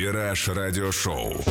Вираж Радиошоу.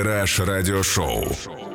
«Вираж Радиошоу».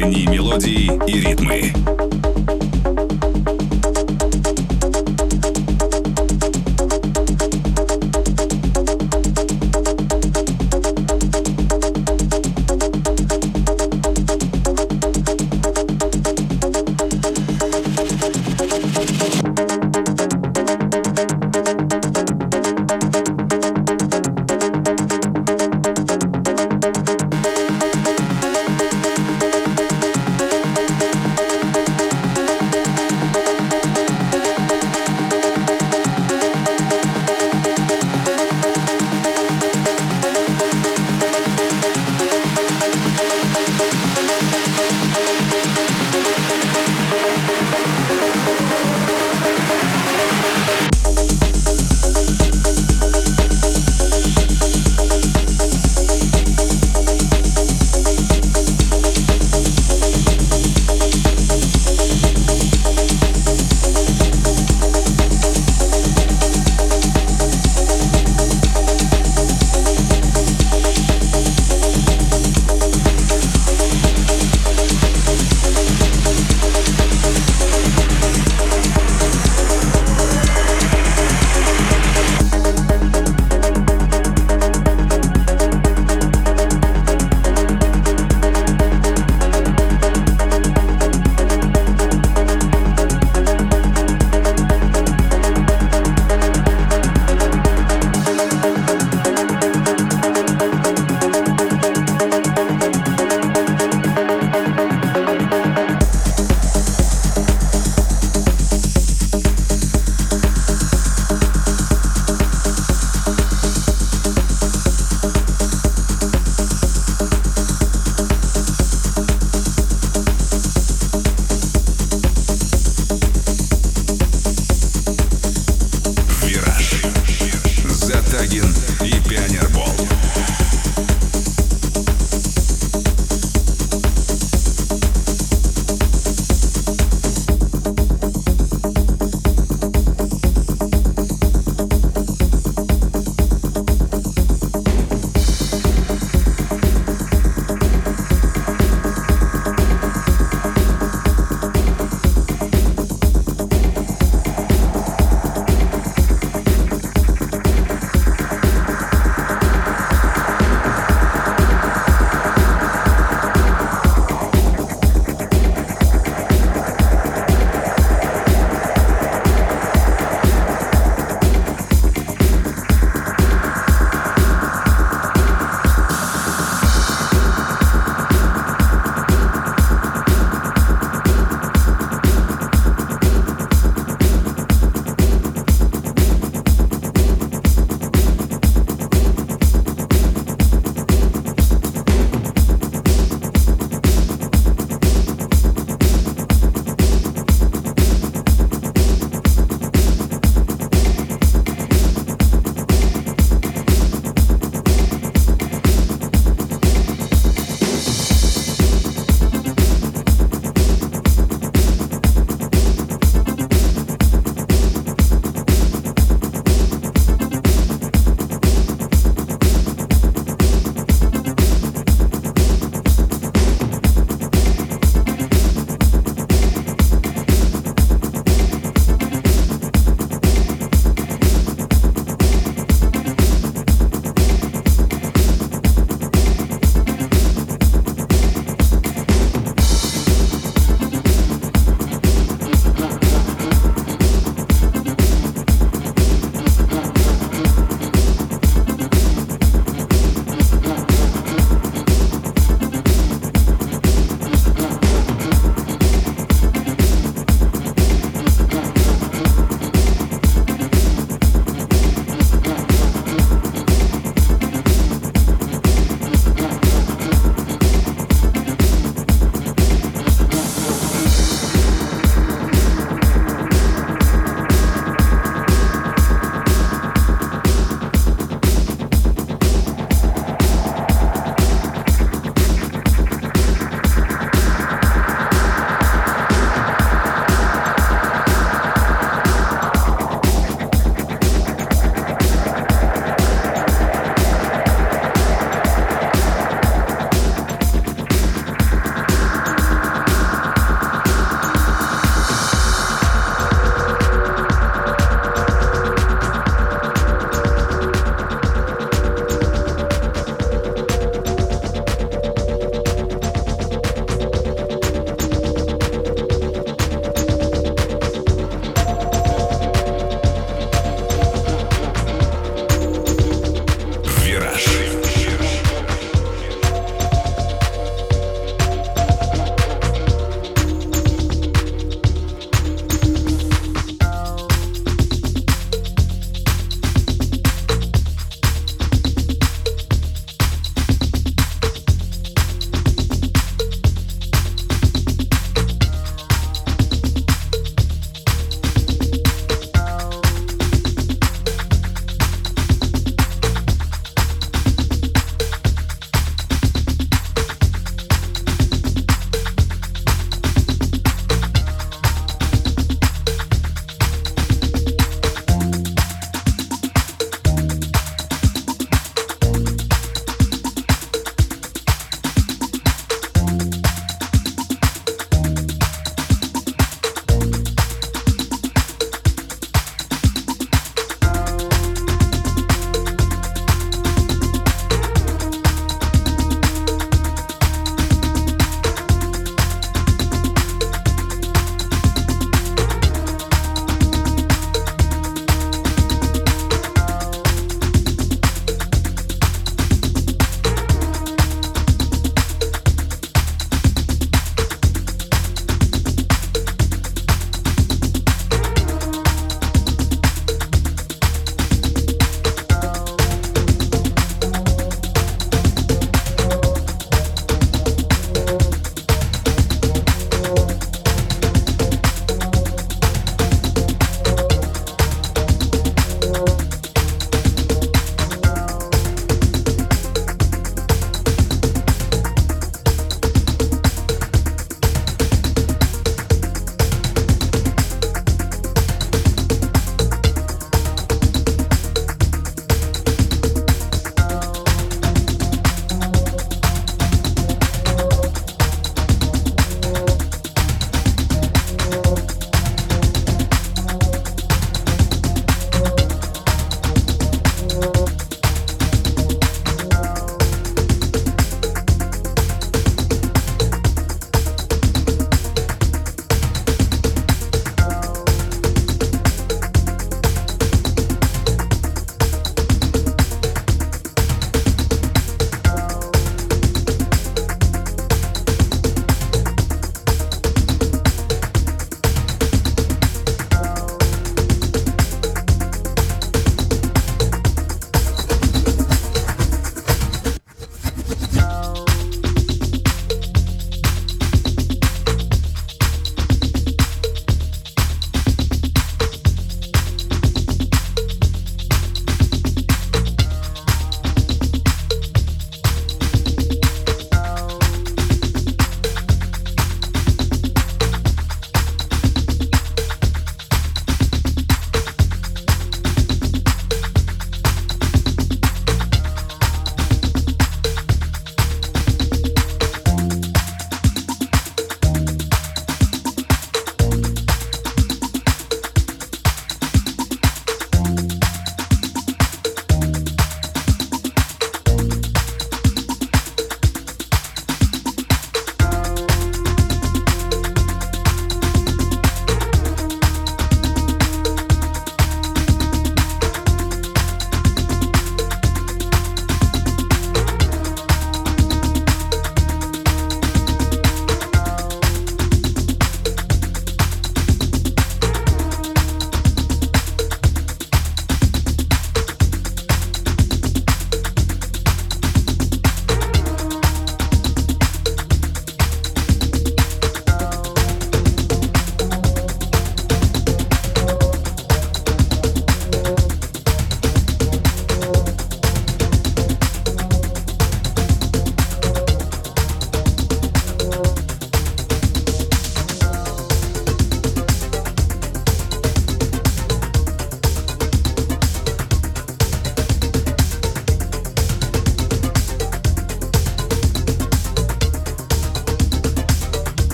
Корни, мелодии и ритмы.